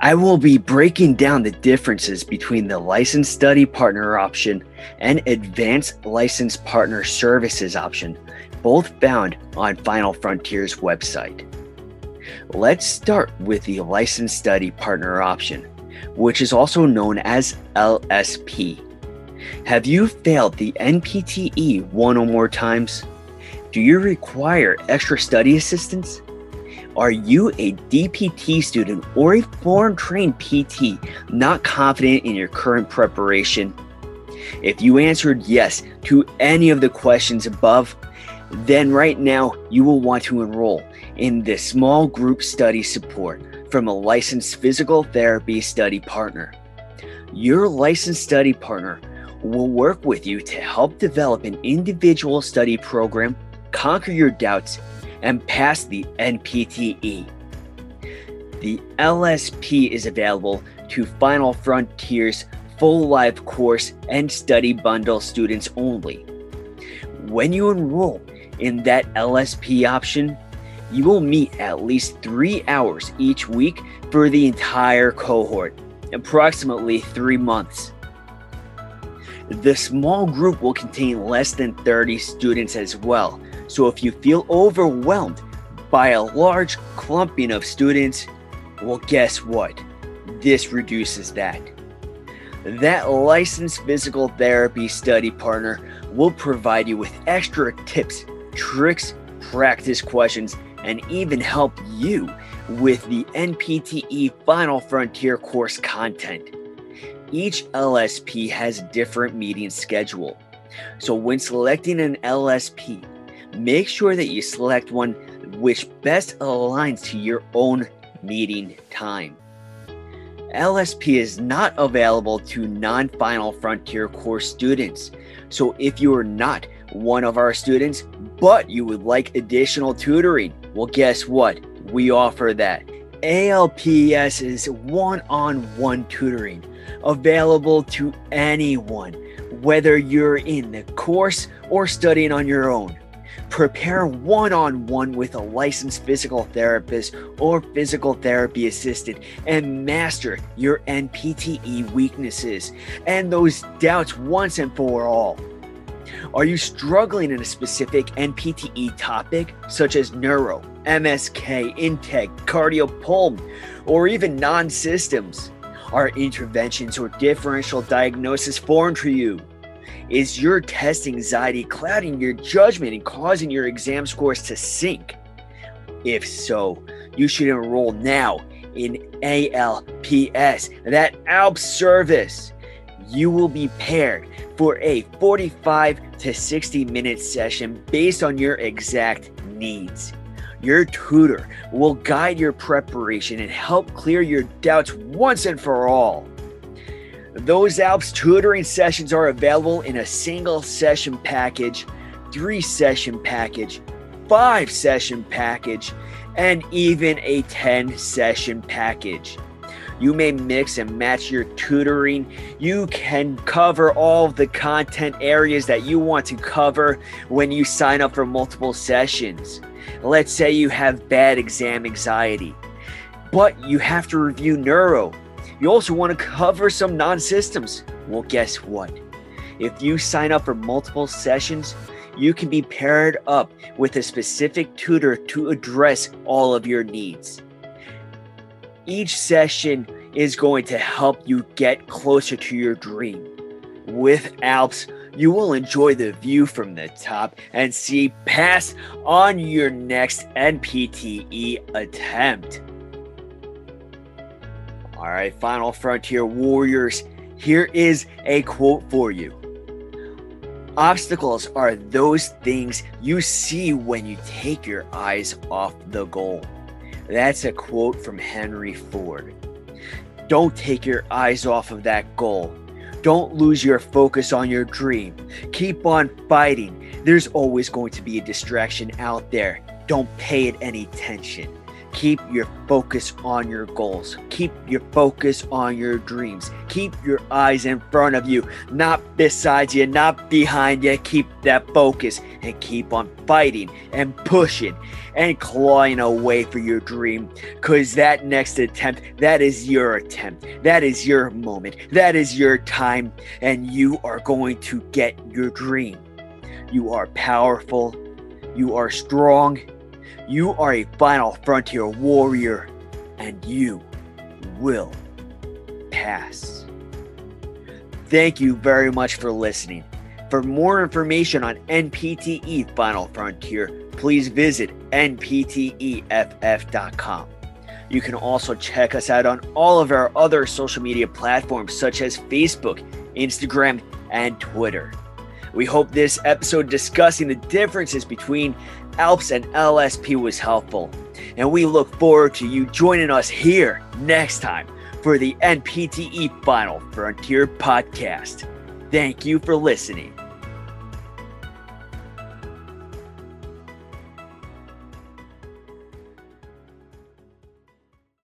I will be breaking down the differences between the Licensed Study Partner option and Advanced Licensed Partner Services option, both found on Final Frontier's website. Let's start with the Licensed Study Partner option, which is also known as LSP. Have you failed the NPTE one or more times? Do you require extra study assistance? Are you a DPT student or a foreign trained PT not confident in your current preparation? If you answered yes to any of the questions above, then right now you will want to enroll in the small group study support from a licensed physical therapy study partner. Your licensed study partner will work with you to help develop an individual study program, conquer your doubts, and pass the NPTE. The LSP is available to Final Frontiers full life course and study bundle students only. When you enroll in that LSP option, you will meet at least three hours each week for the entire cohort, approximately three months. The small group will contain less than 30 students as well, so if you feel overwhelmed by a large clumping of students, well, guess what? This reduces that. That licensed physical therapy study partner will provide you with extra tips, tricks, practice questions, and even help you with the NPTE Final Frontier course content. Each LSP has different meeting schedule. So when selecting an LSP, make sure that you select one which best aligns to your own meeting time. LSP is not available to non final frontier course students. So if you are not one of our students, but you would like additional tutoring, well, guess what? We offer that. ALPS is one on one tutoring available to anyone, whether you're in the course or studying on your own. Prepare one on one with a licensed physical therapist or physical therapy assistant and master your NPTE weaknesses and those doubts once and for all. Are you struggling in a specific NPTE topic, such as neuro, MSK, integ, cardio, pulm, or even non systems? Are interventions or differential diagnosis foreign to you? Is your test anxiety clouding your judgment and causing your exam scores to sink? If so, you should enroll now in ALPS, that ALP service. You will be paired for a 45 to 60 minute session based on your exact needs. Your tutor will guide your preparation and help clear your doubts once and for all. Those ALPS tutoring sessions are available in a single session package, three session package, five session package, and even a 10 session package. You may mix and match your tutoring. You can cover all the content areas that you want to cover when you sign up for multiple sessions. Let's say you have bad exam anxiety, but you have to review neuro you also want to cover some non systems. Well, guess what? If you sign up for multiple sessions, you can be paired up with a specific tutor to address all of your needs. Each session is going to help you get closer to your dream. With Alps, you will enjoy the view from the top and see past on your next NPTE attempt. All right, Final Frontier Warriors, here is a quote for you. Obstacles are those things you see when you take your eyes off the goal. That's a quote from Henry Ford. Don't take your eyes off of that goal. Don't lose your focus on your dream. Keep on fighting. There's always going to be a distraction out there. Don't pay it any attention. Keep your focus on your goals. Keep your focus on your dreams. Keep your eyes in front of you, not beside you, not behind you. Keep that focus and keep on fighting and pushing and clawing away for your dream. Because that next attempt, that is your attempt. That is your moment. That is your time. And you are going to get your dream. You are powerful. You are strong you are a final frontier warrior, and you will pass. Thank you very much for listening. For more information on NPTE Final Frontier, please visit npteff.com. You can also check us out on all of our other social media platforms such as Facebook, Instagram, and Twitter. We hope this episode discussing the differences between ALPS and LSP was helpful. And we look forward to you joining us here next time for the NPTE Final Frontier podcast. Thank you for listening.